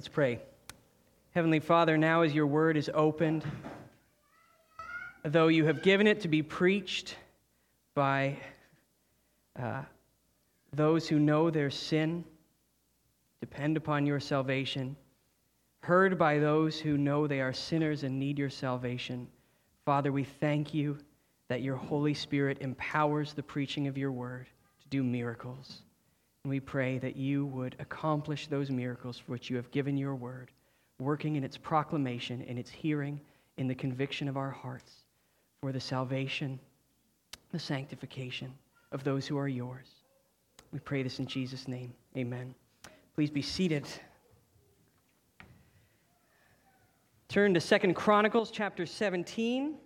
Let's pray. Heavenly Father, now as your word is opened, though you have given it to be preached by uh, those who know their sin, depend upon your salvation, heard by those who know they are sinners and need your salvation, Father, we thank you that your Holy Spirit empowers the preaching of your word to do miracles. And we pray that you would accomplish those miracles for which you have given your word, working in its proclamation, in its hearing, in the conviction of our hearts, for the salvation, the sanctification of those who are yours. We pray this in Jesus' name. Amen. Please be seated. Turn to Second Chronicles chapter 17.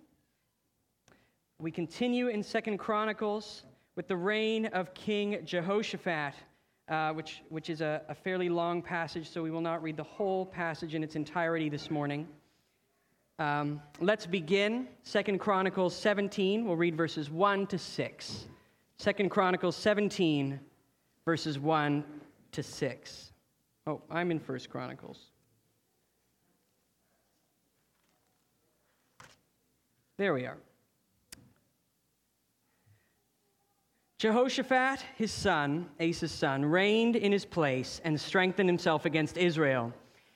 We continue in Second Chronicles with the reign of King Jehoshaphat, uh, which, which is a, a fairly long passage, so we will not read the whole passage in its entirety this morning. Um, let's begin. Second Chronicles 17. We'll read verses 1 to 6. Second Chronicles 17, verses 1 to 6. Oh, I'm in First Chronicles. There we are. Jehoshaphat, his son, Asa's son, reigned in his place and strengthened himself against Israel.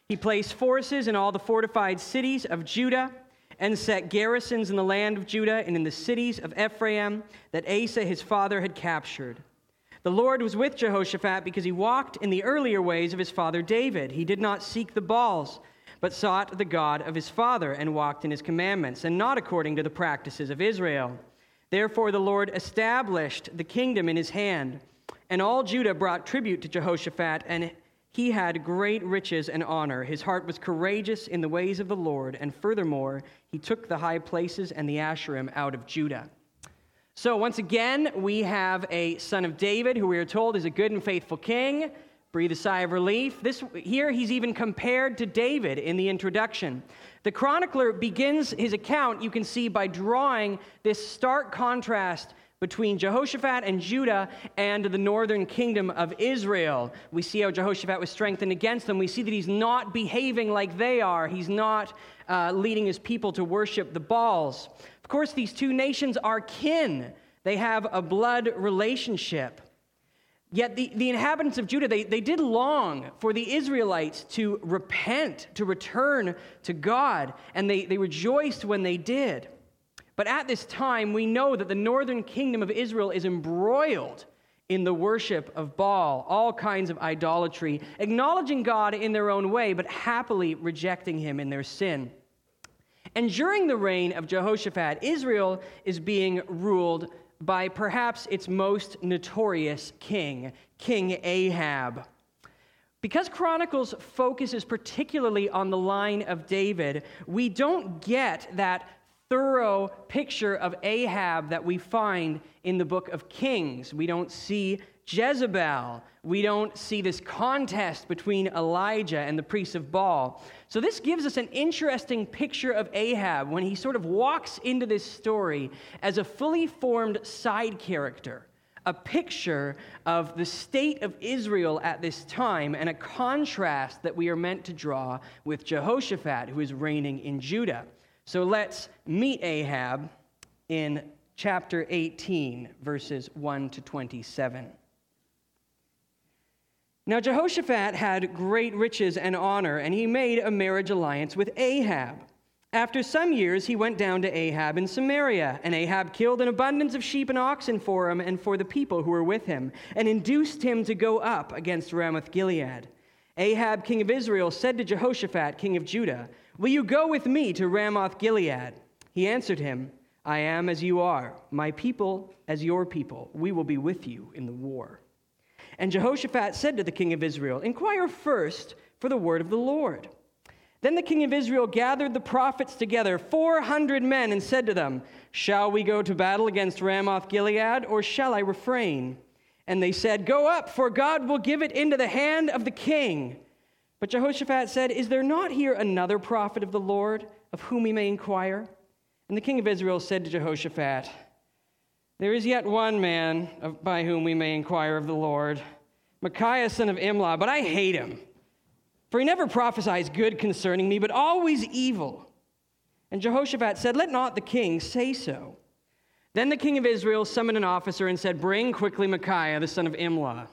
He placed forces in all the fortified cities of Judah and set garrisons in the land of Judah and in the cities of Ephraim that Asa his father had captured. The Lord was with Jehoshaphat because he walked in the earlier ways of his father David. He did not seek the Baals, but sought the God of his father and walked in his commandments, and not according to the practices of Israel. Therefore, the Lord established the kingdom in his hand, and all Judah brought tribute to Jehoshaphat, and he had great riches and honor. His heart was courageous in the ways of the Lord, and furthermore, he took the high places and the Asherim out of Judah. So, once again, we have a son of David who we are told is a good and faithful king. Breathe a sigh of relief. This, here, he's even compared to David in the introduction. The chronicler begins his account, you can see, by drawing this stark contrast between Jehoshaphat and Judah and the northern kingdom of Israel. We see how Jehoshaphat was strengthened against them. We see that he's not behaving like they are, he's not uh, leading his people to worship the Baals. Of course, these two nations are kin, they have a blood relationship. Yet the, the inhabitants of Judah, they, they did long for the Israelites to repent, to return to God, and they, they rejoiced when they did. But at this time, we know that the northern kingdom of Israel is embroiled in the worship of Baal, all kinds of idolatry, acknowledging God in their own way, but happily rejecting him in their sin. And during the reign of Jehoshaphat, Israel is being ruled by perhaps its most notorious king, King Ahab. Because Chronicles focuses particularly on the line of David, we don't get that thorough picture of Ahab that we find in the book of Kings. We don't see Jezebel. We don't see this contest between Elijah and the priests of Baal. So, this gives us an interesting picture of Ahab when he sort of walks into this story as a fully formed side character, a picture of the state of Israel at this time, and a contrast that we are meant to draw with Jehoshaphat, who is reigning in Judah. So, let's meet Ahab in chapter 18, verses 1 to 27. Now, Jehoshaphat had great riches and honor, and he made a marriage alliance with Ahab. After some years, he went down to Ahab in Samaria, and Ahab killed an abundance of sheep and oxen for him and for the people who were with him, and induced him to go up against Ramoth Gilead. Ahab, king of Israel, said to Jehoshaphat, king of Judah, Will you go with me to Ramoth Gilead? He answered him, I am as you are, my people as your people. We will be with you in the war. And Jehoshaphat said to the king of Israel, Inquire first for the word of the Lord. Then the king of Israel gathered the prophets together, 400 men, and said to them, Shall we go to battle against Ramoth Gilead, or shall I refrain? And they said, Go up, for God will give it into the hand of the king. But Jehoshaphat said, Is there not here another prophet of the Lord, of whom we may inquire? And the king of Israel said to Jehoshaphat, there is yet one man by whom we may inquire of the Lord, Micaiah son of Imlah, but I hate him, For he never prophesies good concerning me, but always evil. And Jehoshaphat said, Let not the king say so. Then the king of Israel summoned an officer and said, Bring quickly Micaiah, the son of Imlah.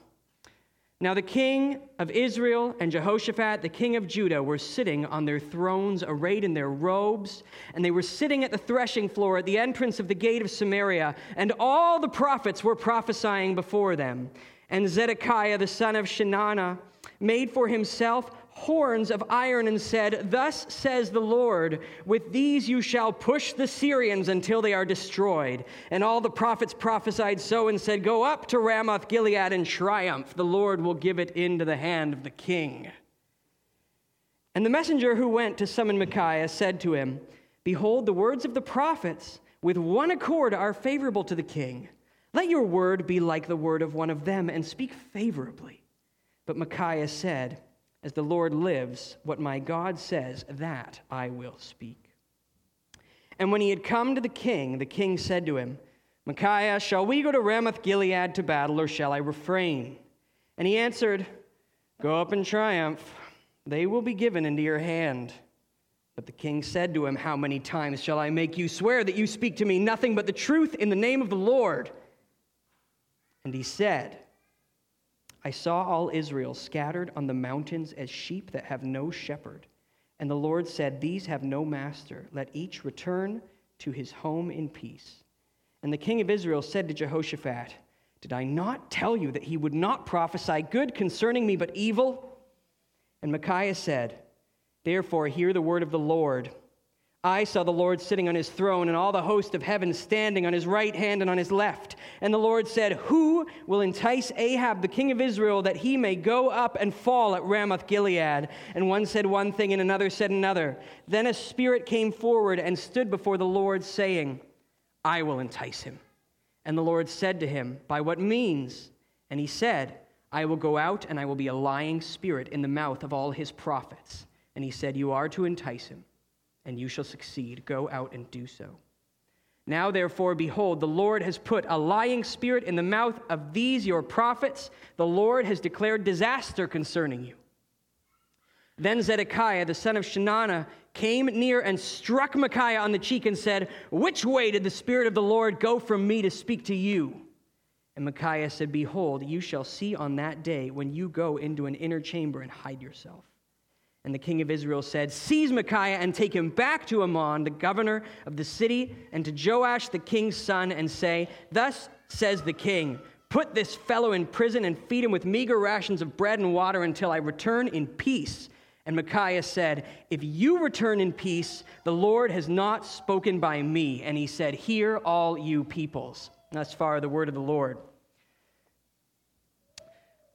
Now the king of Israel and Jehoshaphat, the king of Judah, were sitting on their thrones, arrayed in their robes, and they were sitting at the threshing floor at the entrance of the gate of Samaria, and all the prophets were prophesying before them. And Zedekiah, the son of Chenaanah, made for himself horns of iron and said, Thus says the Lord, with these you shall push the Syrians until they are destroyed. And all the prophets prophesied so and said, Go up to Ramoth Gilead and triumph. The Lord will give it into the hand of the king. And the messenger who went to summon Micaiah said to him, Behold, the words of the prophets with one accord are favorable to the king. Let your word be like the word of one of them, and speak favorably. But Micaiah said, as the Lord lives, what my God says, that I will speak. And when he had come to the king, the king said to him, Micaiah, shall we go to Ramoth Gilead to battle, or shall I refrain? And he answered, Go up in triumph. They will be given into your hand. But the king said to him, How many times shall I make you swear that you speak to me nothing but the truth in the name of the Lord? And he said, I saw all Israel scattered on the mountains as sheep that have no shepherd. And the Lord said, These have no master. Let each return to his home in peace. And the king of Israel said to Jehoshaphat, Did I not tell you that he would not prophesy good concerning me, but evil? And Micaiah said, Therefore, hear the word of the Lord. I saw the Lord sitting on his throne, and all the host of heaven standing on his right hand and on his left. And the Lord said, Who will entice Ahab, the king of Israel, that he may go up and fall at Ramoth Gilead? And one said one thing, and another said another. Then a spirit came forward and stood before the Lord, saying, I will entice him. And the Lord said to him, By what means? And he said, I will go out, and I will be a lying spirit in the mouth of all his prophets. And he said, You are to entice him and you shall succeed. Go out and do so. Now, therefore, behold, the Lord has put a lying spirit in the mouth of these your prophets. The Lord has declared disaster concerning you. Then Zedekiah, the son of Chenaanah, came near and struck Micaiah on the cheek and said, Which way did the Spirit of the Lord go from me to speak to you? And Micaiah said, Behold, you shall see on that day when you go into an inner chamber and hide yourself. And the king of Israel said, Seize Micaiah and take him back to Amon, the governor of the city, and to Joash the king's son, and say, Thus says the king, Put this fellow in prison and feed him with meager rations of bread and water until I return in peace. And Micaiah said, If you return in peace, the Lord has not spoken by me. And he said, Hear all you peoples. Thus far, the word of the Lord.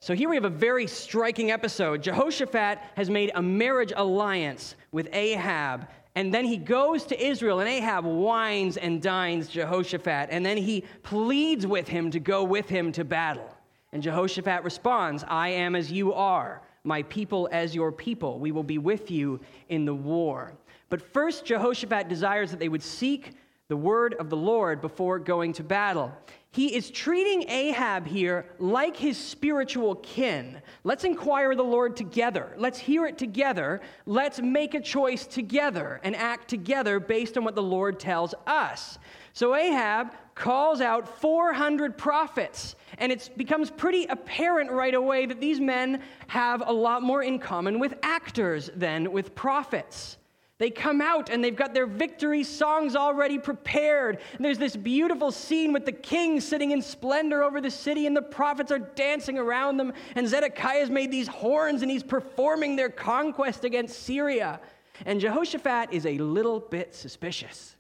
So here we have a very striking episode. Jehoshaphat has made a marriage alliance with Ahab, and then he goes to Israel, and Ahab wines and dines Jehoshaphat, and then he pleads with him to go with him to battle. And Jehoshaphat responds, I am as you are, my people as your people. We will be with you in the war. But first, Jehoshaphat desires that they would seek the word of the Lord before going to battle. He is treating Ahab here like his spiritual kin. Let's inquire the Lord together. Let's hear it together. Let's make a choice together and act together based on what the Lord tells us. So Ahab calls out 400 prophets, and it becomes pretty apparent right away that these men have a lot more in common with actors than with prophets. They come out and they've got their victory songs already prepared. And there's this beautiful scene with the king sitting in splendor over the city, and the prophets are dancing around them. And Zedekiah's made these horns and he's performing their conquest against Syria. And Jehoshaphat is a little bit suspicious.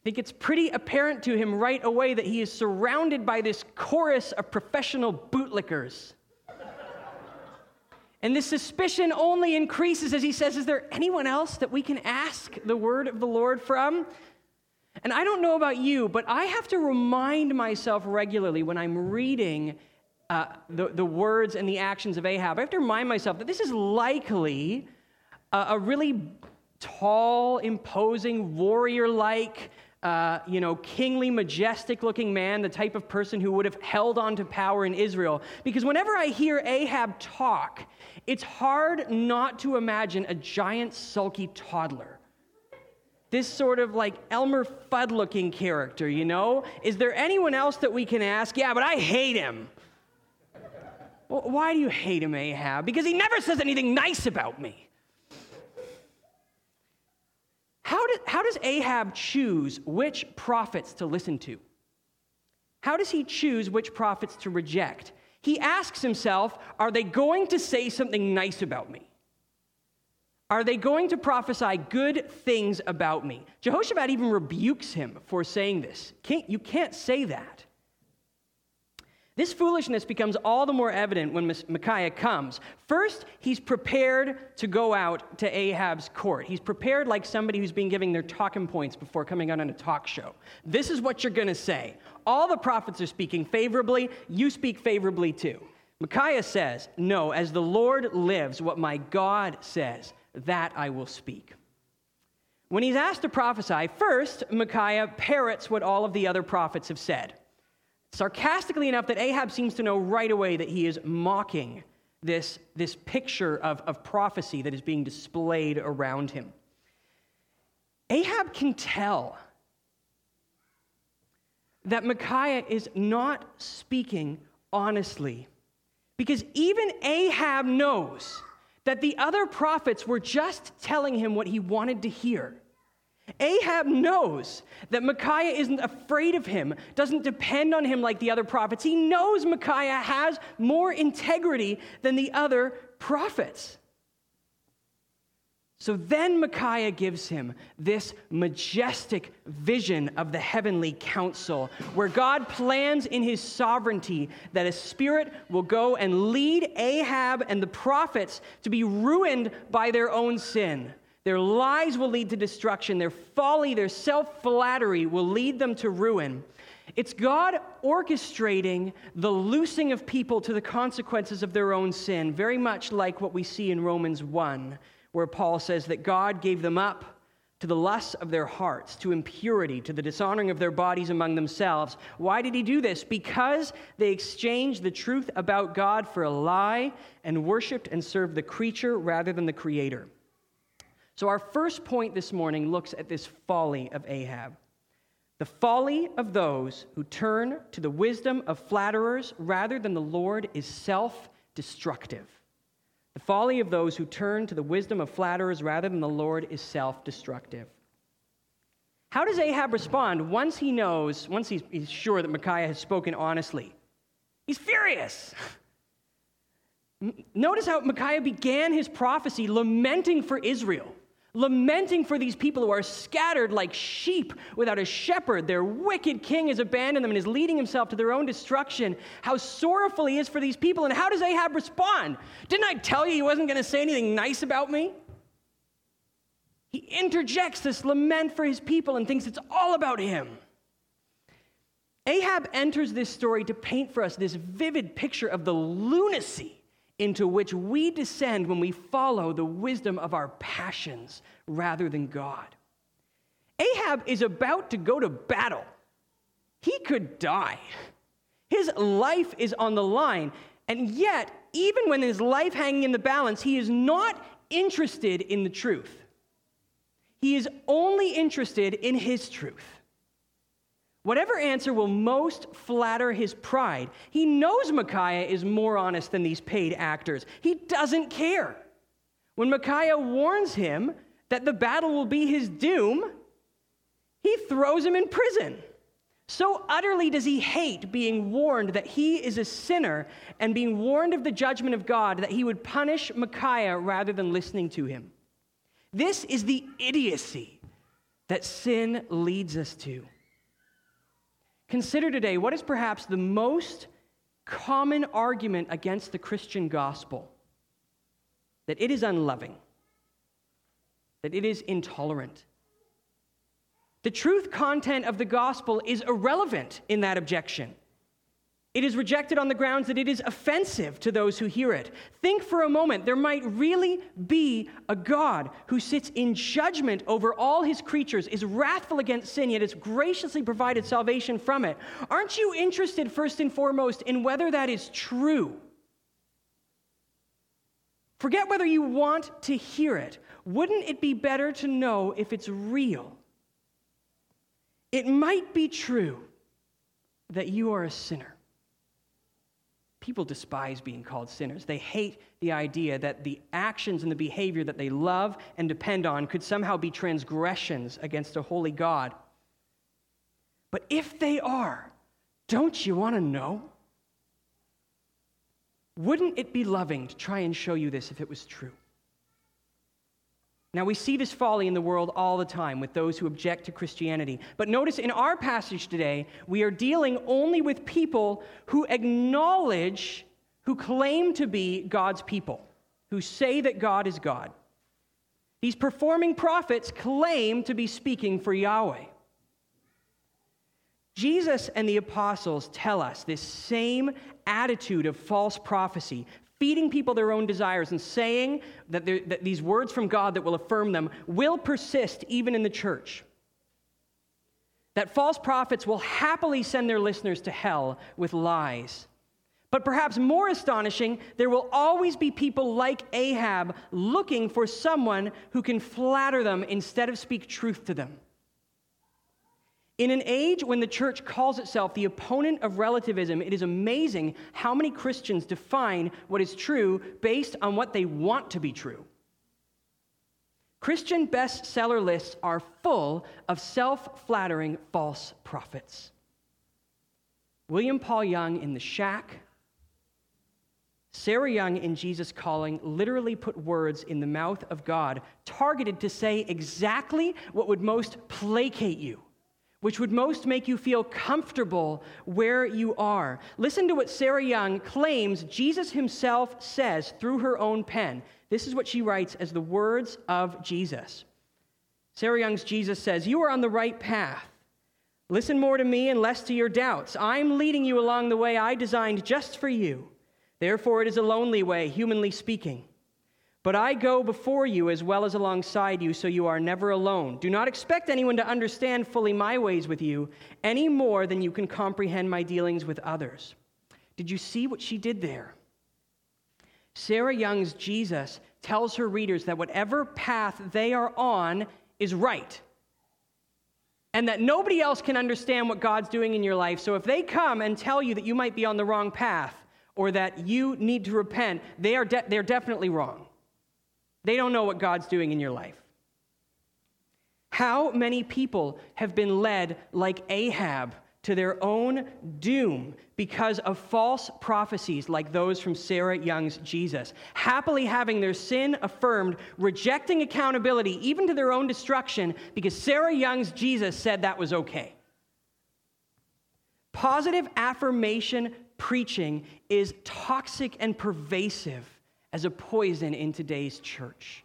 I think it's pretty apparent to him right away that he is surrounded by this chorus of professional bootlickers. And this suspicion only increases as he says, Is there anyone else that we can ask the word of the Lord from? And I don't know about you, but I have to remind myself regularly when I'm reading uh, the, the words and the actions of Ahab, I have to remind myself that this is likely a, a really tall, imposing, warrior like, uh, you know, kingly, majestic looking man, the type of person who would have held on to power in Israel. Because whenever I hear Ahab talk, it's hard not to imagine a giant, sulky toddler. This sort of like Elmer Fudd looking character, you know? Is there anyone else that we can ask? Yeah, but I hate him. Well, why do you hate him, Ahab? Because he never says anything nice about me. How, do, how does Ahab choose which prophets to listen to? How does he choose which prophets to reject? He asks himself, Are they going to say something nice about me? Are they going to prophesy good things about me? Jehoshaphat even rebukes him for saying this. Can't, you can't say that. This foolishness becomes all the more evident when Micaiah comes. First, he's prepared to go out to Ahab's court. He's prepared like somebody who's been giving their talking points before coming out on a talk show. This is what you're going to say. All the prophets are speaking favorably, you speak favorably too. Micaiah says, No, as the Lord lives, what my God says, that I will speak. When he's asked to prophesy, first, Micaiah parrots what all of the other prophets have said sarcastically enough that Ahab seems to know right away that he is mocking this, this picture of, of prophecy that is being displayed around him. Ahab can tell that Micaiah is not speaking honestly because even Ahab knows that the other prophets were just telling him what he wanted to hear. Ahab knows that Micaiah isn't afraid of him, doesn't depend on him like the other prophets. He knows Micaiah has more integrity than the other prophets. So then Micaiah gives him this majestic vision of the heavenly council, where God plans in his sovereignty that a spirit will go and lead Ahab and the prophets to be ruined by their own sin. Their lies will lead to destruction. Their folly, their self flattery will lead them to ruin. It's God orchestrating the loosing of people to the consequences of their own sin, very much like what we see in Romans 1, where Paul says that God gave them up to the lusts of their hearts, to impurity, to the dishonoring of their bodies among themselves. Why did he do this? Because they exchanged the truth about God for a lie and worshiped and served the creature rather than the creator. So, our first point this morning looks at this folly of Ahab. The folly of those who turn to the wisdom of flatterers rather than the Lord is self destructive. The folly of those who turn to the wisdom of flatterers rather than the Lord is self destructive. How does Ahab respond once he knows, once he's, he's, sure that Micaiah has spoken honestly? He's furious. Notice how Micaiah began his prophecy lamenting for Israel lamenting for these people who are scattered like sheep without a shepherd. Their wicked king has abandoned them and is leading himself to their own destruction. How sorrowful he is for these people. And how does Ahab respond? Didn't I tell you he wasn't going to say anything nice about me? He interjects this lament for his people and thinks it's all about him. Ahab enters this story to paint for us this vivid picture of the lunacy into which we descend when we follow the wisdom of our passions rather than God. Ahab is about to go to battle. He could die. His life is on the line. And yet, even when his life hanging in the balance, he is not interested in the truth. He is only interested in his truth. Whatever answer will most flatter his pride. He knows Micaiah is more honest than these paid actors. He doesn't care. When Micaiah warns him that the battle will be his doom, he throws him in prison. So utterly does he hate being warned that he is a sinner and being warned of the judgment of God that he would punish Micaiah rather than listening to him. This is the idiocy that sin leads us to. Consider today what is perhaps the most common argument against the Christian gospel that it is unloving, that it is intolerant. The truth content of the gospel is irrelevant in that objection. It is rejected on the grounds that it is offensive to those who hear it. Think for a moment, there might really be a God who sits in judgment over all his creatures, is wrathful against sin, yet has graciously provided salvation from it. Aren't you interested, first and foremost, in whether that is true? Forget whether you want to hear it. Wouldn't it be better to know if it's real? It might be true that you are a sinner. People despise being called sinners. They hate the idea that the actions and the behavior that they love and depend on could somehow be transgressions against a holy God. But if they are, don't you want to know? Wouldn't it be loving to try and show you this if it was true? Now, we see this folly in the world all the time with those who object to Christianity. But notice in our passage today, we are dealing only with people who acknowledge, who claim to be God's people, who say that God is God. These performing prophets claim to be speaking for Yahweh. Jesus and the apostles tell us this same attitude of false prophecy feeding people their own desires and saying that, that these words from God that will affirm them will persist even in the church. That false prophets will happily send their listeners to hell with lies. But perhaps more astonishing, there will always be people like Ahab looking for someone who can flatter them instead of speak truth to them. In an age when the church calls itself the opponent of relativism, it is amazing how many Christians define what is true based on what they want to be true. Christian bestseller lists are full of self flattering false prophets. William Paul Young in The Shack, Sarah Young in Jesus Calling literally put words in the mouth of God targeted to say exactly what would most placate you which would most make you feel comfortable where you are. Listen to what Sarah Young claims Jesus himself says through her own pen. This is what she writes as the words of Jesus. Sarah Young's Jesus says, You are on the right path. Listen more to me and less to your doubts. I'm leading you along the way I designed just for you. Therefore, it is a lonely way, humanly speaking. But I go before you as well as alongside you, so you are never alone. Do not expect anyone to understand fully my ways with you, any more than you can comprehend my dealings with others. Did you see what she did there? Sarah Young's Jesus tells her readers that whatever path they are on is right. And that nobody else can understand what God's doing in your life. So if they come and tell you that you might be on the wrong path or that you need to repent, they are de- they're definitely wrong. They don't know what God's doing in your life. How many people have been led like Ahab to their own doom because of false prophecies like those from Sarah Young's Jesus, happily having their sin affirmed, rejecting accountability even to their own destruction because Sarah Young's Jesus said that was okay. Positive affirmation preaching is toxic and pervasive as a poison in today's church.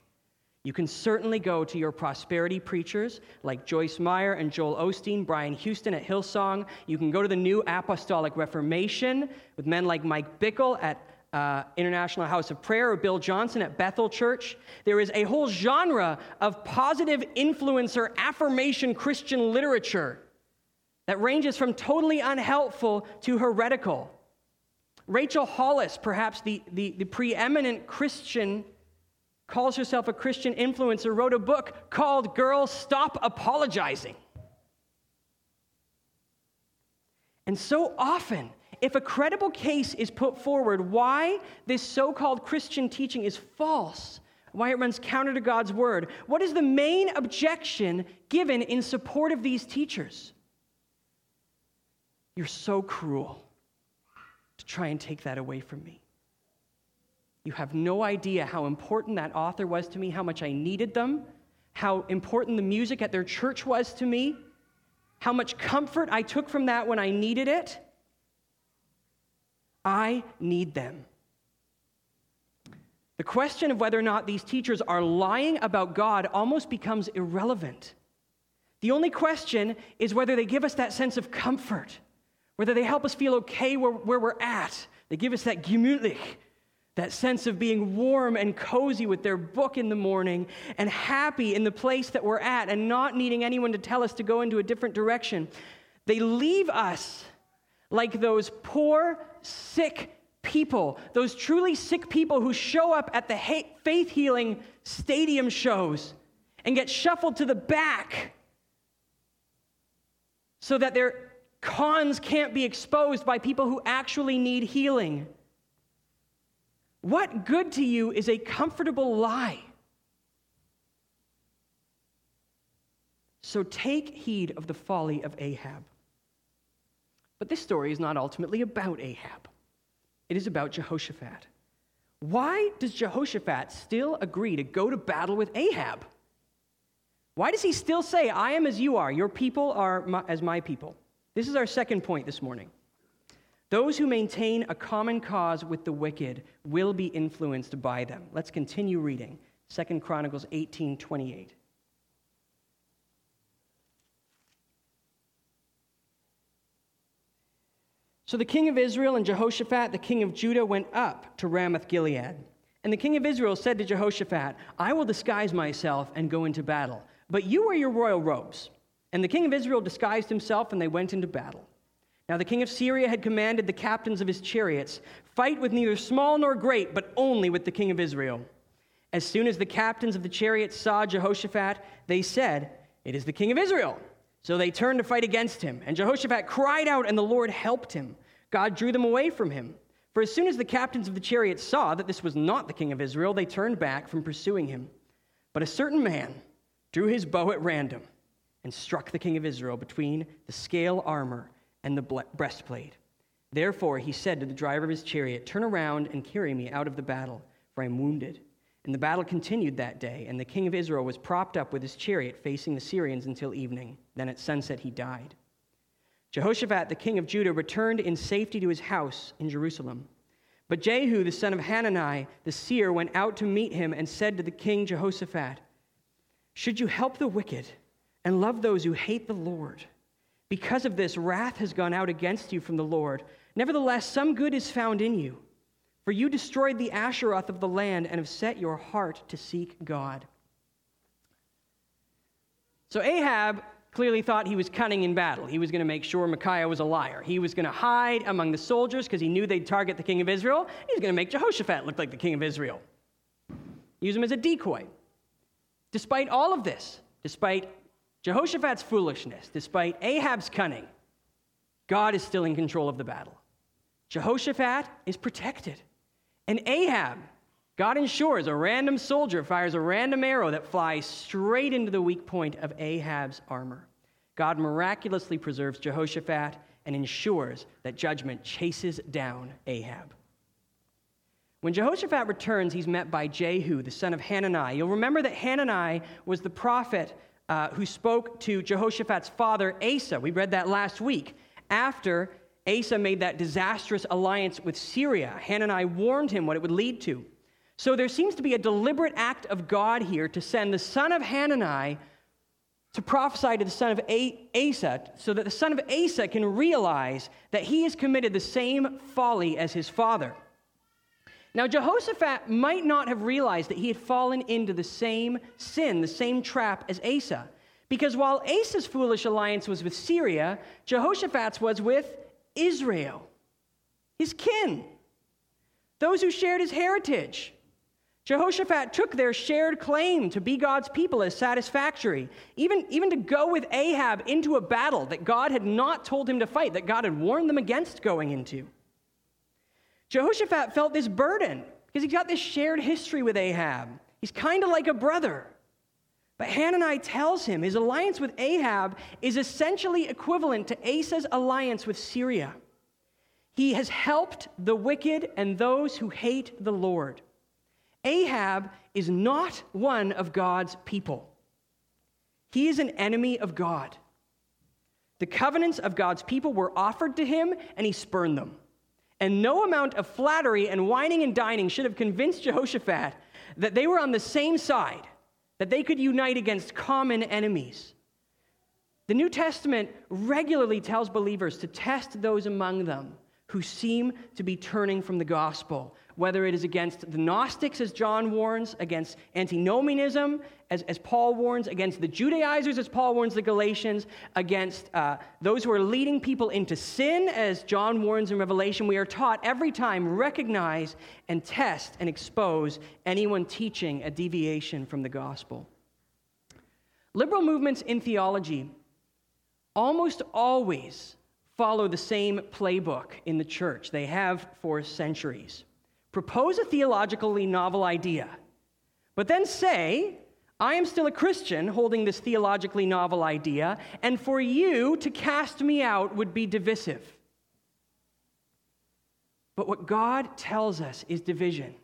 You can certainly go to your prosperity preachers like Joyce Meyer and Joel Osteen, Brian Houston at Hillsong. You can go to the New Apostolic Reformation with men like Mike Bickle at uh, International House of Prayer or Bill Johnson at Bethel Church. There is a whole genre of positive influencer affirmation Christian literature that ranges from totally unhelpful to heretical. Rachel Hollis, perhaps the, the, the, preeminent Christian, calls herself a Christian influencer, wrote a book called Girls Stop Apologizing. And so often, if a credible case is put forward why this so called Christian teaching is false, why it runs counter to God's word, what is the main objection given in support of these teachers? You're so cruel to try and take that away from me. You have no idea how important that author was to me, how much I needed them, how important the music at their church was to me, how much comfort I took from that when I needed it. I need them. The question of whether or not these teachers are lying about God almost becomes irrelevant. The only question is whether they give us that sense of comfort whether they help us feel okay where, where we're at. They give us that gemütlich, that sense of being warm and cozy with their book in the morning and happy in the place that we're at and not needing anyone to tell us to go into a different direction. They leave us like those poor, sick people, those truly sick people who show up at the faith healing stadium shows and get shuffled to the back so that their cons can't be exposed by people who actually need healing. What good to you is a comfortable lie? So take heed of the folly of Ahab. But this story is not ultimately about Ahab, it is about Jehoshaphat. Why does Jehoshaphat still agree to go to battle with Ahab? Why does he still say, I am as you are, your people are my, as my people? This is our second point this morning. Those who maintain a common cause with the wicked will be influenced by them. Let's continue reading. 2 Chronicles 18 28. So the king of Israel and Jehoshaphat, the king of Judah, went up to Ramoth Gilead. And the king of Israel said to Jehoshaphat, I will disguise myself and go into battle, but you wear your royal robes. And the king of Israel disguised himself, and they went into battle. Now the king of Syria had commanded the captains of his chariots fight with neither small nor great, but only with the king of Israel. As soon as the captains of the chariots saw Jehoshaphat, they said, It is the king of Israel. So they turned to fight against him, and Jehoshaphat cried out, and the Lord helped him. God drew them away from him. For as soon as the captains of the chariots saw that this was not the king of Israel, they turned back from pursuing him. But a certain man drew his bow at random and struck the king of Israel between the scale armor and the breastplate. Therefore he said to the driver of his chariot, Turn around and carry me out of the battle, for I am wounded. And the battle continued that day, and the king of Israel was propped up with his chariot facing the Syrians until evening. Then at sunset he died. Jehoshaphat, the king of Judah, returned in safety to his house in Jerusalem. But Jehu, the son of Hanani, the seer, went out to meet him and said to the king Jehoshaphat, Should you help the wicked and love those who hate the Lord? Because of this, wrath has gone out against you from the Lord. Nevertheless, some good is found in you. For you destroyed the Asheroth of the land and have set your heart to seek God. So Ahab clearly thought he was cunning in battle. He was going to make sure Micaiah was a liar. He was going to hide among the soldiers because he knew they'd target the king of Israel. He was going to make Jehoshaphat look like the king of Israel, use him as a decoy. Despite all of this, despite Jehoshaphat's foolishness, despite Ahab's cunning, God is still in control of the battle. Jehoshaphat is protected. And Ahab, God ensures a random soldier fires a random arrow that flies straight into the weak point of Ahab's armor. God miraculously preserves Jehoshaphat and ensures that judgment chases down Ahab. When Jehoshaphat returns, he's met by Jehu, the son of Hanani. You'll remember that Hanani was the prophet uh, who spoke to Jehoshaphat's father, Asa. We read that last week. After Asa made that disastrous alliance with Syria, Hanani warned him what it would lead to. So there seems to be a deliberate act of God here to send the son of Hanani to prophesy to the son of Asa so that the son of Asa can realize that he has committed the same folly as his father. Now, Jehoshaphat might not have realized that he had fallen into the same sin, the same trap as Asa. Because while Asa's foolish alliance was with Syria, Jehoshaphat's was with Israel, his kin, those who shared his heritage. Jehoshaphat took their shared claim to be God's people as satisfactory, even, even to go with Ahab into a battle that God had not told him to fight, that God had warned them against going into. Jehoshaphat felt this burden because he's got this shared history with Ahab. He's kind of like a brother. But Hanani tells him his alliance with Ahab is essentially equivalent to Asa's alliance with Syria. He has helped the wicked and those who hate the Lord. Ahab is not one of God's people. He is an enemy of God. The covenants of God's people were offered to him, and he spurned them. And no amount of flattery and wining and dining should have convinced Jehoshaphat that they were on the same side, that they could unite against common enemies. The New Testament regularly tells believers to test those among them who seem to be turning from the gospel, whether it is against the Gnostics, as John warns, against antinomianism, as, as Paul warns, against the Judaizers, as Paul warns the Galatians, against uh, those who are leading people into sin, as John warns in Revelation. We are taught every time recognize and test and expose anyone teaching a deviation from the gospel. Liberal movements in theology almost always follow the same playbook in the church. They have for centuries. Propose a theologically novel idea, but then say, I am still a Christian holding this theologically novel idea, and for you to cast me out would be divisive. But what God tells us is division,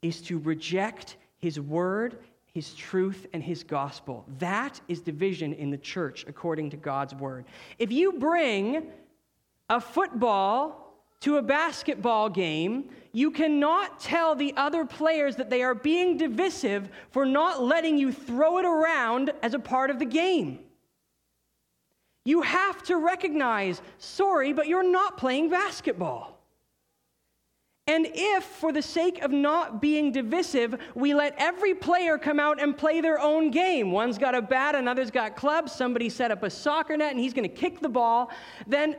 is to reject his word his truth and his gospel. That is division in the church according to God's word. If you bring a football to a basketball game, you cannot tell the other players that they are being divisive for not letting you throw it around as a part of the game. You have to recognize, sorry, but you're not playing basketball. And if, for the sake of not being divisive, we let every player come out and play their own game, one's got a bat, another's got clubs, somebody set up a soccer net and he's going to kick the ball, then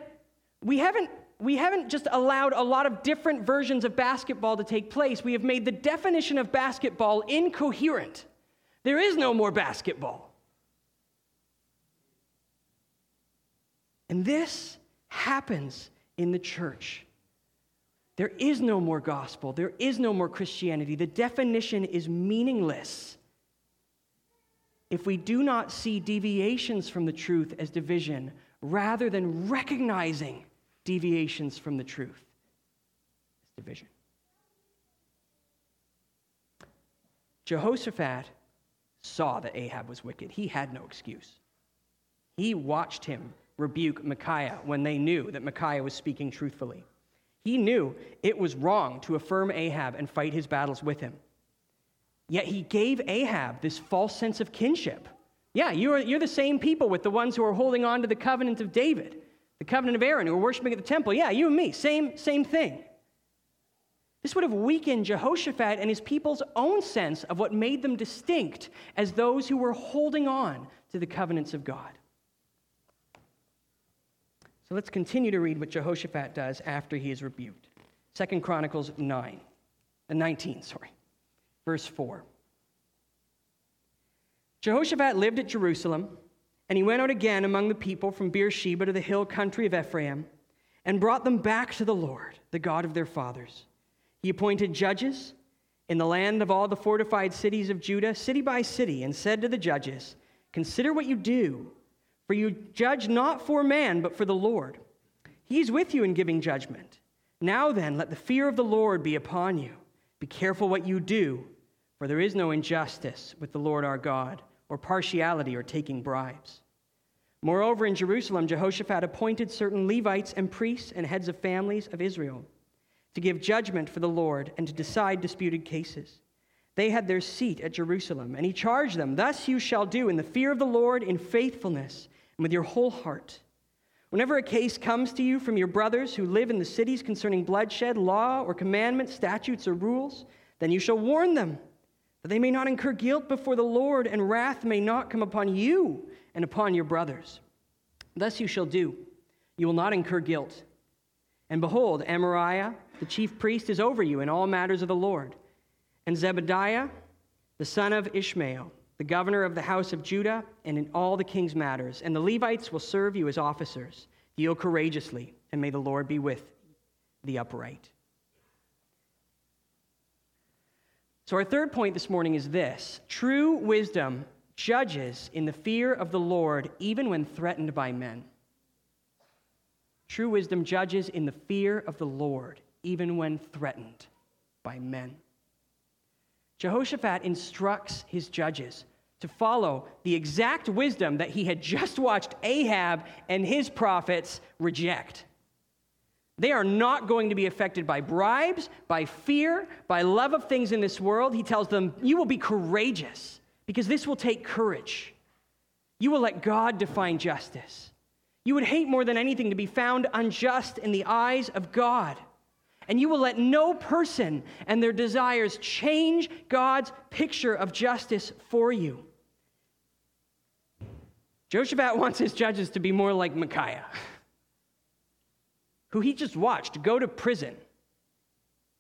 we haven't, we haven't just allowed a lot of different versions of basketball to take place. We have made the definition of basketball incoherent. There is no more basketball. And this happens in the church. There is no more gospel. There is no more Christianity. The definition is meaningless. If we do not see deviations from the truth as division, rather than recognizing deviations from the truth as division. Jehoshaphat saw that Ahab was wicked. He had no excuse. He watched him rebuke Micaiah when they knew that Micaiah was speaking truthfully. He knew it was wrong to affirm Ahab and fight his battles with him. Yet he gave Ahab this false sense of kinship. Yeah, you're, you're the same people with the ones who are holding on to the covenant of David, the covenant of Aaron, who were worshiping at the temple. Yeah, you and me, same, same thing. This would have weakened Jehoshaphat and his people's own sense of what made them distinct as those who were holding on to the covenants of God. So let's continue to read what Jehoshaphat does after he is rebuked. Second Chronicles 9, uh, 19, sorry, verse 4. Jehoshaphat lived at Jerusalem, and he went out again among the people from Beersheba to the hill country of Ephraim, and brought them back to the Lord, the God of their fathers. He appointed judges in the land of all the fortified cities of Judah, city by city, and said to the judges, Consider what you do for you judge not for man, but for the Lord. He is with you in giving judgment. Now then, let the fear of the Lord be upon you. Be careful what you do, for there is no injustice with the Lord our God, or partiality or taking bribes. Moreover, in Jerusalem, Jehoshaphat appointed certain Levites and priests and heads of families of Israel to give judgment for the Lord and to decide disputed cases. They had their seat at Jerusalem, and he charged them Thus you shall do in the fear of the Lord, in faithfulness and with your whole heart. Whenever a case comes to you from your brothers who live in the cities concerning bloodshed, law, or commandment, statutes, or rules, then you shall warn them, they may not incur guilt before the Lord, and wrath may not come upon you and upon your brothers. Thus you shall do. You will not incur guilt. And behold, Amariah, the chief priest, is over you in all matters of the Lord. And Zebadiah, the son of Ishmael, the governor of the house of Judah, and in all the king's matters. And the Levites will serve you as officers. Deal courageously, and may the Lord be with the upright. So, our third point this morning is this true wisdom judges in the fear of the Lord, even when threatened by men. True wisdom judges in the fear of the Lord, even when threatened by men. Jehoshaphat instructs his judges to follow the exact wisdom that he had just watched Ahab and his prophets reject. They are not going to be affected by bribes, by fear, by love of things in this world. He tells them, You will be courageous because this will take courage. You will let God define justice. You would hate more than anything to be found unjust in the eyes of God. And you will let no person and their desires change God's picture of justice for you. Jehoshaphat wants his judges to be more like Micaiah, who he just watched go to prison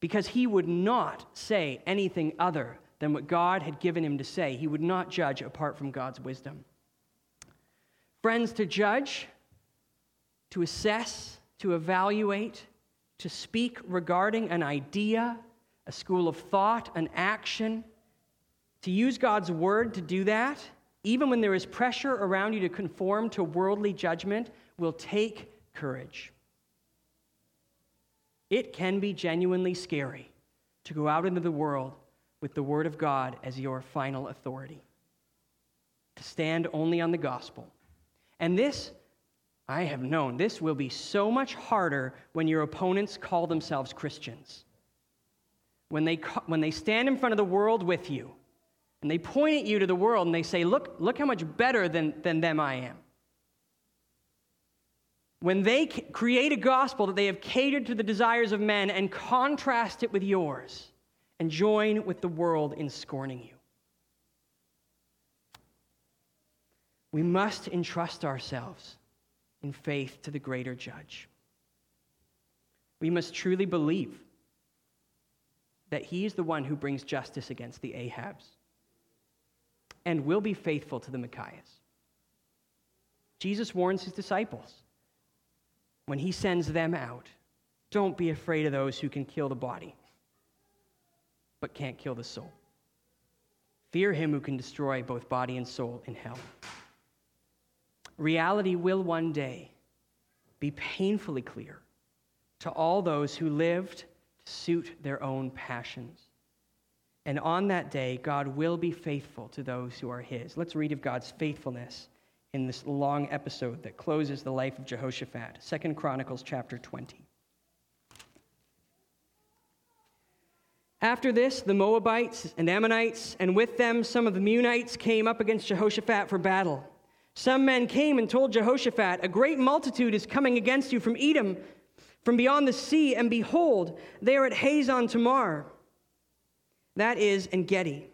because he would not say anything other than what God had given him to say. He would not judge apart from God's wisdom. Friends, to judge, to assess, to evaluate, to speak regarding an idea, a school of thought, an action, to use God's word to do that, even when there is pressure around you to conform to worldly judgment, will take courage. It can be genuinely scary to go out into the world with the Word of God as your final authority, to stand only on the gospel. And this, I have known, this will be so much harder when your opponents call themselves Christians. When they, when they stand in front of the world with you and they point at you to the world and they say, Look, look how much better than, than them I am when they create a gospel that they have catered to the desires of men and contrast it with yours and join with the world in scorning you. We must entrust ourselves in faith to the greater judge. We must truly believe that he is the one who brings justice against the Ahabs and will be faithful to the Micaiahs. Jesus warns his disciples when he sends them out, don't be afraid of those who can kill the body, but can't kill the soul. Fear him who can destroy both body and soul in hell. Reality will one day be painfully clear to all those who lived to suit their own passions. And on that day, God will be faithful to those who are his. Let's read of God's faithfulness in this long episode that closes the life of Jehoshaphat. Second Chronicles chapter 20. After this, the Moabites and Ammonites, and with them some of the Meunites, came up against Jehoshaphat for battle. Some men came and told Jehoshaphat, A great multitude is coming against you from Edom, from beyond the sea, and behold, they are at Hazon Tamar. That is, En Gedi.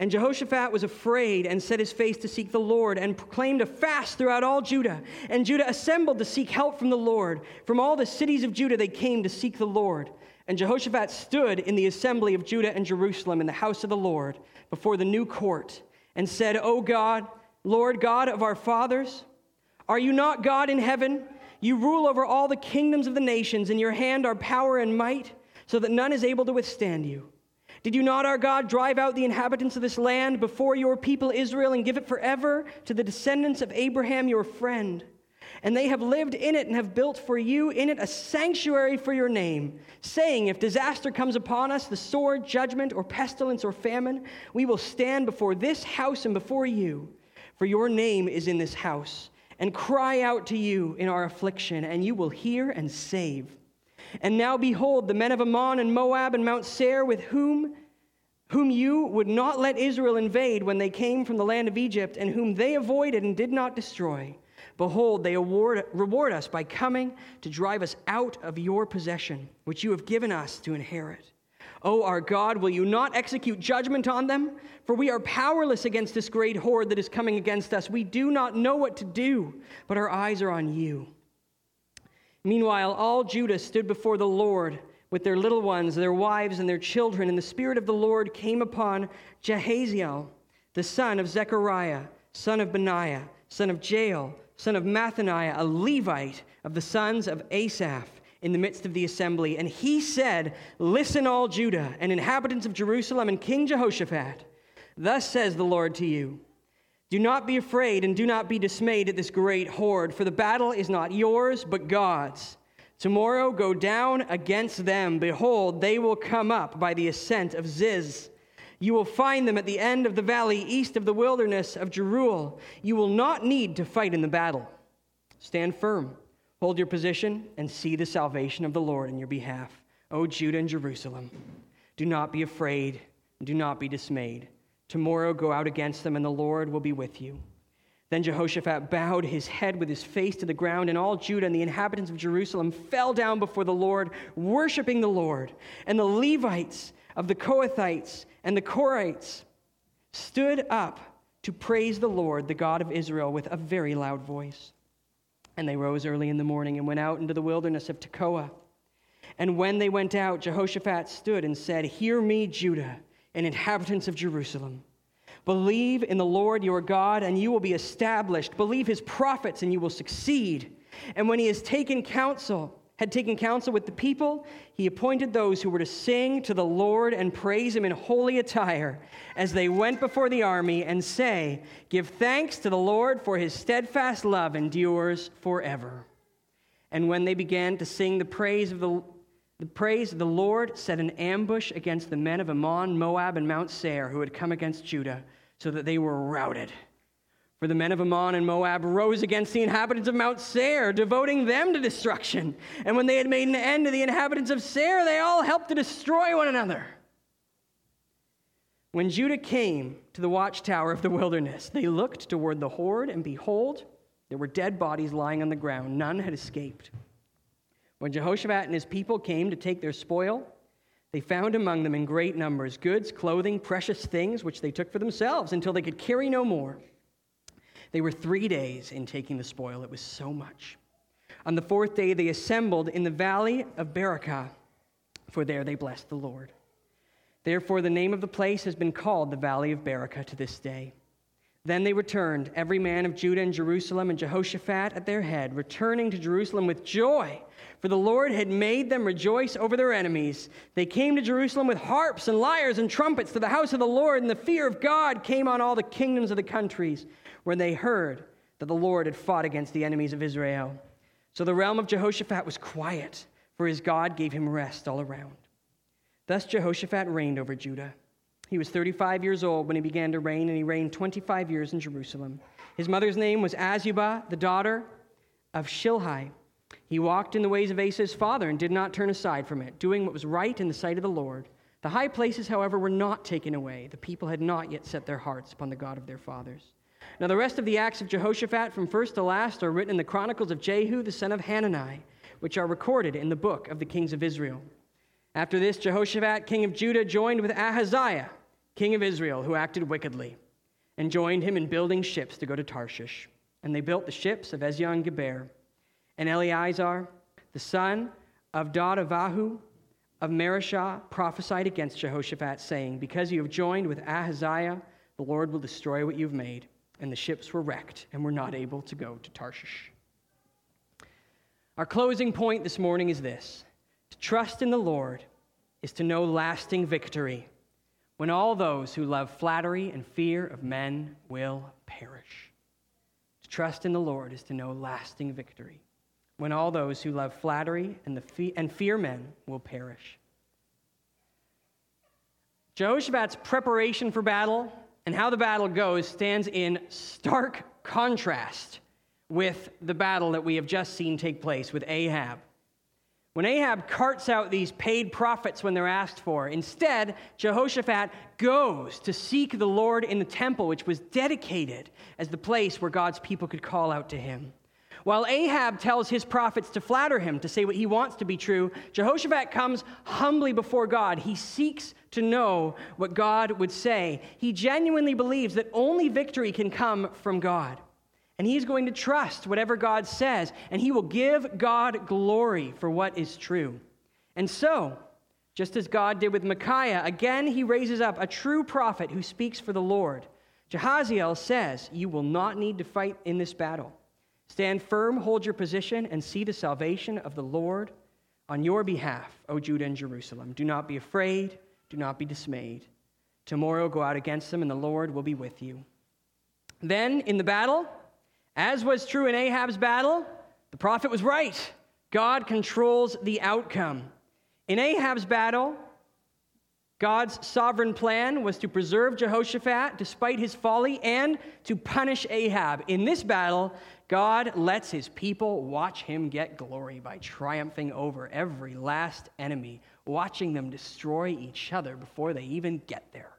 And Jehoshaphat was afraid and set his face to seek the Lord and proclaimed a fast throughout all Judah. And Judah assembled to seek help from the Lord. From all the cities of Judah they came to seek the Lord. And Jehoshaphat stood in the assembly of Judah and Jerusalem in the house of the Lord before the new court and said, O God, Lord God of our fathers, are you not God in heaven? You rule over all the kingdoms of the nations. In your hand are power and might, so that none is able to withstand you. Did you not, our God, drive out the inhabitants of this land before your people Israel and give it forever to the descendants of Abraham, your friend? And they have lived in it and have built for you in it a sanctuary for your name, saying, If disaster comes upon us, the sword, judgment, or pestilence, or famine, we will stand before this house and before you, for your name is in this house, and cry out to you in our affliction, and you will hear and save. And now behold, the men of Ammon and Moab and Mount Seir, with whom whom you would not let Israel invade when they came from the land of Egypt, and whom they avoided and did not destroy. Behold, they award, reward us by coming to drive us out of your possession, which you have given us to inherit. O our God, will you not execute judgment on them? For we are powerless against this great horde that is coming against us. We do not know what to do, but our eyes are on you. Meanwhile, all Judah stood before the Lord with their little ones, their wives, and their children, and the Spirit of the Lord came upon Jahaziel, the son of Zechariah, son of Benaiah, son of Jeiel, son of Mattaniah, a Levite of the sons of Asaph, in the midst of the assembly. And he said, Listen, all Judah and inhabitants of Jerusalem, and King Jehoshaphat. Thus says the Lord to you. Do not be afraid and do not be dismayed at this great horde, for the battle is not yours, but God's. Tomorrow go down against them. Behold, they will come up by the ascent of Ziz. You will find them at the end of the valley east of the wilderness of Jeruel. You will not need to fight in the battle. Stand firm, hold your position, and see the salvation of the Lord in your behalf. O Judah and Jerusalem, do not be afraid, do not be dismayed. Tomorrow go out against them, and the Lord will be with you. Then Jehoshaphat bowed his head with his face to the ground, and all Judah and the inhabitants of Jerusalem fell down before the Lord, worshiping the Lord. And the Levites of the Kohathites and the Korahites stood up to praise the Lord, the God of Israel, with a very loud voice. And they rose early in the morning and went out into the wilderness of Tekoa. And when they went out, Jehoshaphat stood and said, Hear me, Judah and inhabitants of Jerusalem. Believe in the Lord your God, and you will be established. Believe his prophets, and you will succeed. And when he has taken counsel, had taken counsel with the people, he appointed those who were to sing to the Lord and praise him in holy attire as they went before the army and say, Give thanks to the Lord, for his steadfast love endures forever. And when they began to sing the praise of the the praise of the Lord set an ambush against the men of Ammon, Moab, and Mount Seir who had come against Judah, so that they were routed. For the men of Ammon and Moab rose against the inhabitants of Mount Seir, devoting them to destruction. And when they had made an end of the inhabitants of Seir, they all helped to destroy one another. When Judah came to the watchtower of the wilderness, they looked toward the horde, and behold, there were dead bodies lying on the ground. None had escaped. When Jehoshaphat and his people came to take their spoil, they found among them in great numbers goods, clothing, precious things, which they took for themselves until they could carry no more. They were three days in taking the spoil. It was so much. On the fourth day, they assembled in the valley of Berachah, for there they blessed the Lord. Therefore, the name of the place has been called the Valley of Berachah to this day. Then they returned, every man of Judah and Jerusalem, and Jehoshaphat at their head, returning to Jerusalem with joy for the Lord had made them rejoice over their enemies. They came to Jerusalem with harps and lyres and trumpets to the house of the Lord, and the fear of God came on all the kingdoms of the countries when they heard that the Lord had fought against the enemies of Israel. So the realm of Jehoshaphat was quiet, for his God gave him rest all around. Thus Jehoshaphat reigned over Judah. He was 35 years old when he began to reign, and he reigned 25 years in Jerusalem. His mother's name was Azubah, the daughter of Shilhi. He walked in the ways of Asa his father and did not turn aside from it, doing what was right in the sight of the Lord. The high places, however, were not taken away. The people had not yet set their hearts upon the God of their fathers. Now, the rest of the acts of Jehoshaphat from first to last are written in the chronicles of Jehu, the son of Hanani, which are recorded in the book of the kings of Israel. After this, Jehoshaphat, king of Judah, joined with Ahaziah, king of Israel, who acted wickedly, and joined him in building ships to go to Tarshish. And they built the ships of Ezion Geber and Eliezer, the son of Dodavahu of Mareshah, prophesied against Jehoshaphat, saying, Because you have joined with Ahaziah, the Lord will destroy what you've made. And the ships were wrecked and were not able to go to Tarshish. Our closing point this morning is this to trust in the Lord is to know lasting victory when all those who love flattery and fear of men will perish. To trust in the Lord is to know lasting victory when all those who love flattery and, the fe- and fear men will perish. Jehoshaphat's preparation for battle and how the battle goes stands in stark contrast with the battle that we have just seen take place with Ahab. When Ahab carts out these paid prophets when they're asked for, instead, Jehoshaphat goes to seek the Lord in the temple, which was dedicated as the place where God's people could call out to him. While Ahab tells his prophets to flatter him, to say what he wants to be true, Jehoshaphat comes humbly before God. He seeks to know what God would say. He genuinely believes that only victory can come from God. And he's going to trust whatever God says, and he will give God glory for what is true. And so, just as God did with Micaiah, again he raises up a true prophet who speaks for the Lord. Jahaziel says, You will not need to fight in this battle. Stand firm, hold your position, and see the salvation of the Lord on your behalf, O Judah and Jerusalem. Do not be afraid, do not be dismayed. Tomorrow go out against them, and the Lord will be with you. Then, in the battle, as was true in Ahab's battle, the prophet was right. God controls the outcome. In Ahab's battle, God's sovereign plan was to preserve Jehoshaphat despite his folly and to punish Ahab. In this battle, God lets his people watch him get glory by triumphing over every last enemy, watching them destroy each other before they even get there.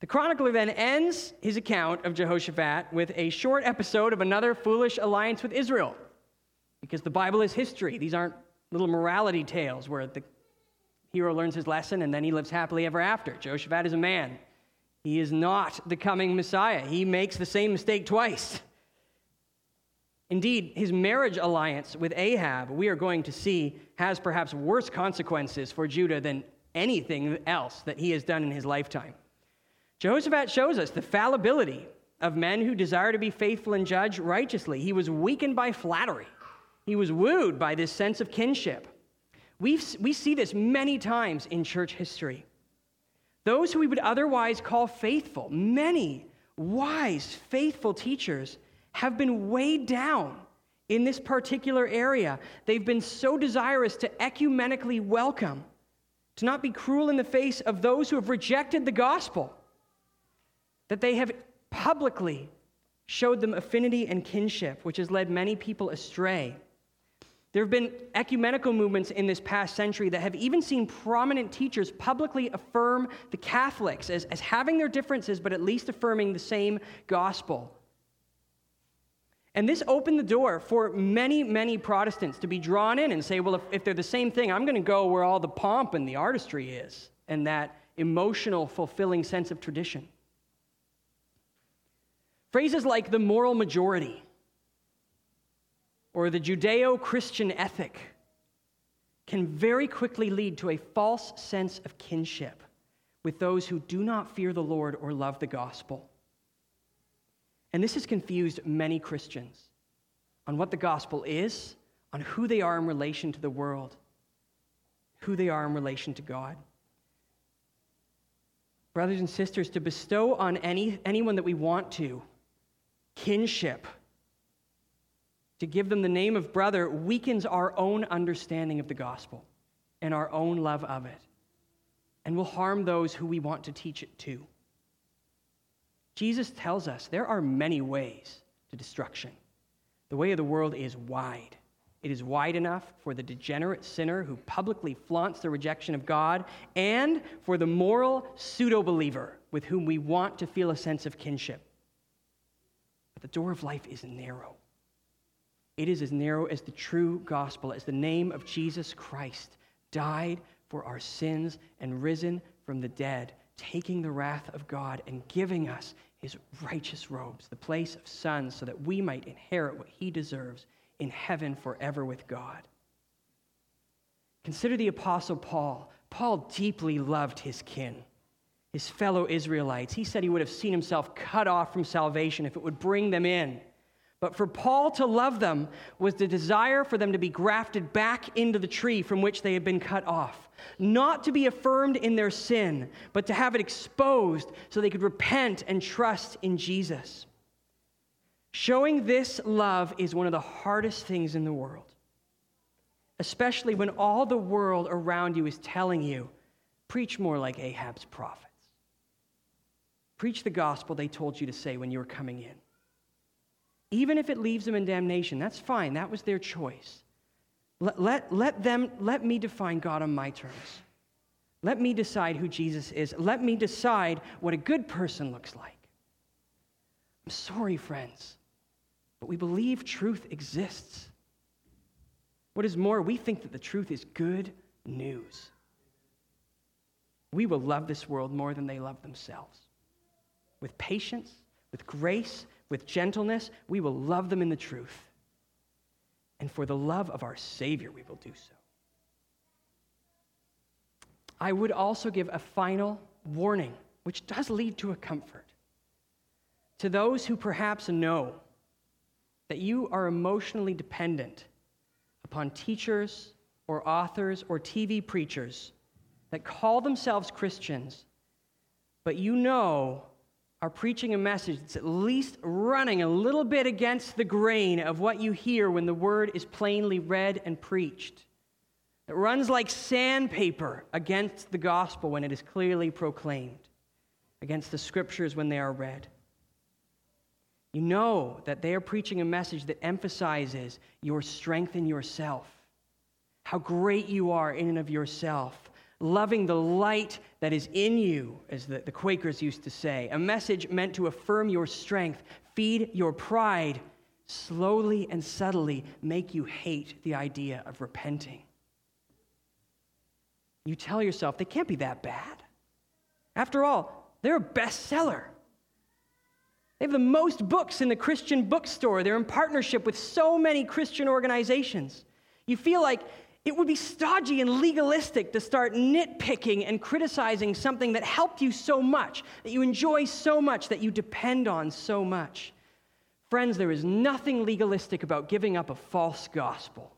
The chronicler then ends his account of Jehoshaphat with a short episode of another foolish alliance with Israel. Because the Bible is history. These aren't little morality tales where the hero learns his lesson and then he lives happily ever after. Jehoshaphat is a man. He is not the coming Messiah. He makes the same mistake twice. Indeed, his marriage alliance with Ahab, we are going to see, has perhaps worse consequences for Judah than anything else that he has done in his lifetime. Jehoshaphat shows us the fallibility of men who desire to be faithful and judge righteously. He was weakened by flattery, he was wooed by this sense of kinship. we we see this many times in church history. Those who we would otherwise call faithful, many wise, faithful teachers, have been weighed down in this particular area. They've been so desirous to ecumenically welcome, to not be cruel in the face of those who have rejected the gospel, that they have publicly showed them affinity and kinship, which has led many people astray. There have been ecumenical movements in this past century that have even seen prominent teachers publicly affirm the Catholics as, as having their differences, but at least affirming the same gospel. And this opened the door for many, many Protestants to be drawn in and say, well, if, if they're the same thing, I'm going to go where all the pomp and the artistry is, and that emotional, fulfilling sense of tradition. Phrases like the moral majority or the Judeo Christian ethic can very quickly lead to a false sense of kinship with those who do not fear the Lord or love the gospel. And this has confused many Christians on what the gospel is, on who they are in relation to the world, who they are in relation to God. Brothers and sisters, to bestow on any, anyone that we want to kinship, to give them the name of brother, weakens our own understanding of the gospel and our own love of it, and will harm those who we want to teach it to. Jesus tells us there are many ways to destruction. The way of the world is wide. It is wide enough for the degenerate sinner who publicly flaunts the rejection of God and for the moral pseudo believer with whom we want to feel a sense of kinship. But the door of life is narrow. It is as narrow as the true gospel, as the name of Jesus Christ died for our sins and risen from the dead, taking the wrath of God and giving us his righteous robes, the place of sons, so that we might inherit what he deserves in heaven forever with God. Consider the Apostle Paul. Paul deeply loved his kin, his fellow Israelites. He said he would have seen himself cut off from salvation if it would bring them in. But for Paul to love them was the desire for them to be grafted back into the tree from which they had been cut off. Not to be affirmed in their sin, but to have it exposed so they could repent and trust in Jesus. Showing this love is one of the hardest things in the world, especially when all the world around you is telling you preach more like Ahab's prophets. Preach the gospel they told you to say when you were coming in. Even if it leaves them in damnation, that's fine. That was their choice. Let, let, let, them, let me define God on my terms. Let me decide who Jesus is. Let me decide what a good person looks like. I'm sorry, friends, but we believe truth exists. What is more, we think that the truth is good news. We will love this world more than they love themselves. With patience, with grace, with gentleness, we will love them in the truth. And for the love of our Savior, we will do so. I would also give a final warning, which does lead to a comfort. To those who perhaps know that you are emotionally dependent upon teachers or authors or TV preachers that call themselves Christians, but you know are preaching a message that's at least running a little bit against the grain of what you hear when the word is plainly read and preached. It runs like sandpaper against the gospel when it is clearly proclaimed, against the scriptures when they are read. You know that they are preaching a message that emphasizes your strength in yourself, how great you are in and of yourself, loving the light that is in you, as the, the Quakers used to say, a message meant to affirm your strength, feed your pride, slowly and subtly make you hate the idea of repenting. You tell yourself, they can't be that bad. After all, they're a bestseller. They have the most books in the Christian bookstore. They're in partnership with so many Christian organizations. You feel like it would be stodgy and legalistic to start nitpicking and criticizing something that helped you so much, that you enjoy so much, that you depend on so much. Friends, there is nothing legalistic about giving up a false gospel.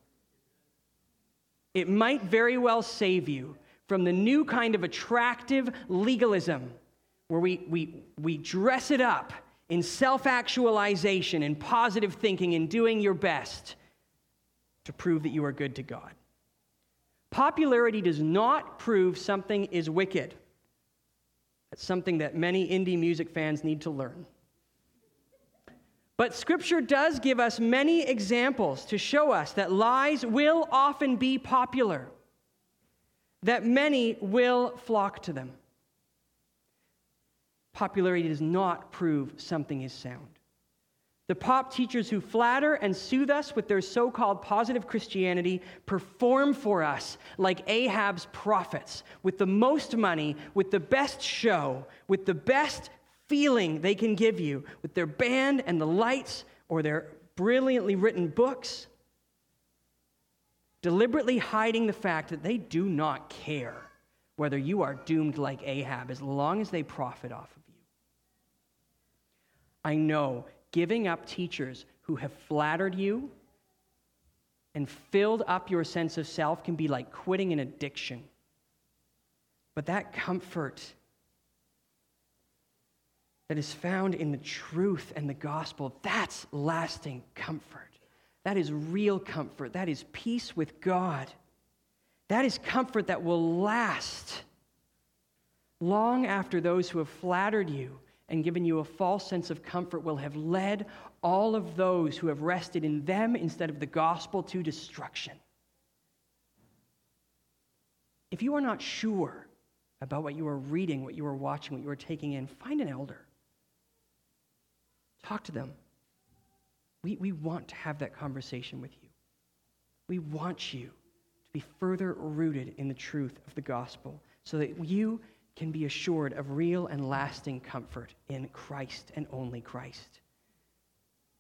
It might very well save you from the new kind of attractive legalism where we, we, we dress it up in self actualization and positive thinking and doing your best to prove that you are good to God. Popularity does not prove something is wicked. That's something that many indie music fans need to learn. But Scripture does give us many examples to show us that lies will often be popular, that many will flock to them. Popularity does not prove something is sound. The pop teachers who flatter and soothe us with their so called positive Christianity perform for us like Ahab's prophets, with the most money, with the best show, with the best feeling they can give you, with their band and the lights or their brilliantly written books, deliberately hiding the fact that they do not care whether you are doomed like Ahab as long as they profit off of you. I know giving up teachers who have flattered you and filled up your sense of self can be like quitting an addiction. But that comfort that is found in the truth and the gospel, that's lasting comfort. That is real comfort. That is peace with God. That is comfort that will last long after those who have flattered you and given you a false sense of comfort will have led all of those who have rested in them instead of the gospel to destruction. If you are not sure about what you are reading, what you are watching, what you are taking in, find an elder. Talk to them. We, we want to have that conversation with you. We want you to be further rooted in the truth of the gospel so that you can be assured of real and lasting comfort in Christ and only Christ.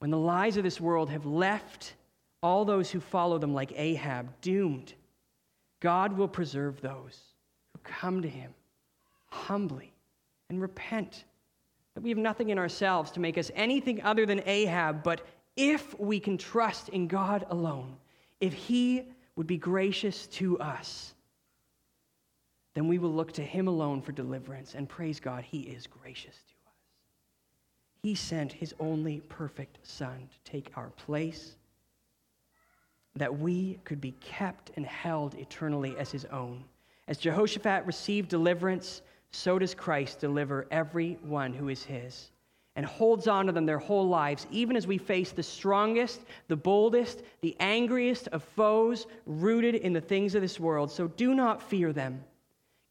When the lies of this world have left all those who follow them like Ahab doomed, God will preserve those who come to him humbly and repent. That we have nothing in ourselves to make us anything other than Ahab, but if we can trust in God alone, if he would be gracious to us, then we will look to him alone for deliverance. And praise God, he is gracious to us. He sent his only perfect Son to take our place, that we could be kept and held eternally as his own. As Jehoshaphat received deliverance, so does Christ deliver everyone who is his and holds on to them their whole lives, even as we face the strongest, the boldest, the angriest of foes rooted in the things of this world. So do not fear them.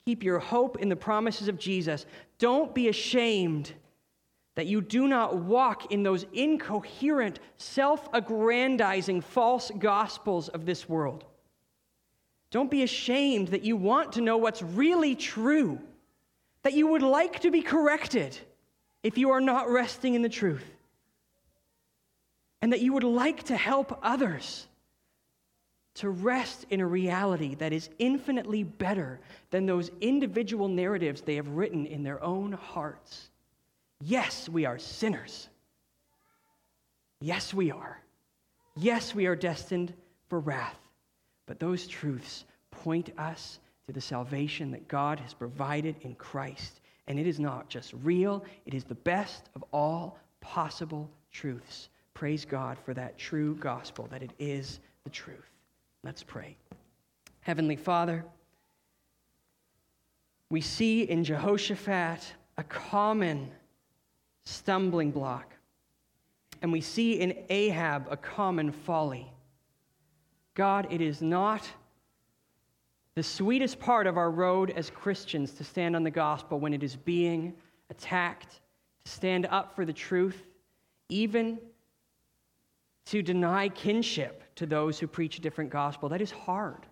Keep your hope in the promises of Jesus. Don't be ashamed that you do not walk in those incoherent, self aggrandizing false gospels of this world. Don't be ashamed that you want to know what's really true, that you would like to be corrected if you are not resting in the truth, and that you would like to help others to rest in a reality that is infinitely better than those individual narratives they have written in their own hearts. Yes, we are sinners. Yes, we are. Yes, we are destined for wrath. But those truths point us to the salvation that God has provided in Christ. And it is not just real, it is the best of all possible truths. Praise God for that true gospel, that it is the truth. Let's pray. Heavenly Father, we see in Jehoshaphat a common stumbling block, and we see in Ahab a common folly. God, it is not the sweetest part of our road as Christians to stand on the gospel when it is being attacked, to stand up for the truth, even to deny kinship to those who preach a different gospel. That is hard.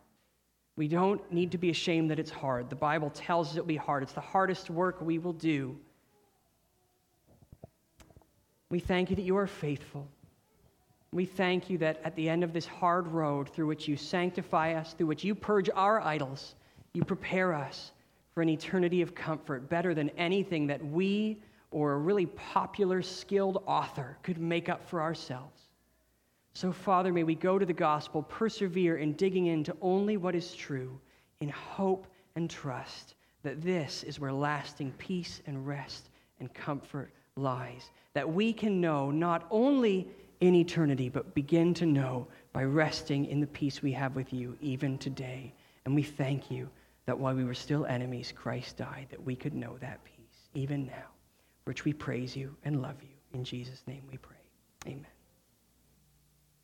We don't need to be ashamed that it's hard. The Bible tells us it'll be hard. It's the hardest work we will do. We thank you that you are faithful. We thank you that at the end of this hard road through which you sanctify us, through which you purge our idols, you prepare us for an eternity of comfort better than anything that we or a really popular, skilled author could make up for ourselves. So, Father, may we go to the gospel, persevere in digging into only what is true, in hope and trust that this is where lasting peace and rest and comfort lies. That we can know not only in eternity, but begin to know by resting in the peace we have with you even today. And we thank you that while we were still enemies, Christ died, that we could know that peace even now, which we praise you and love you. In Jesus' name we pray. Amen.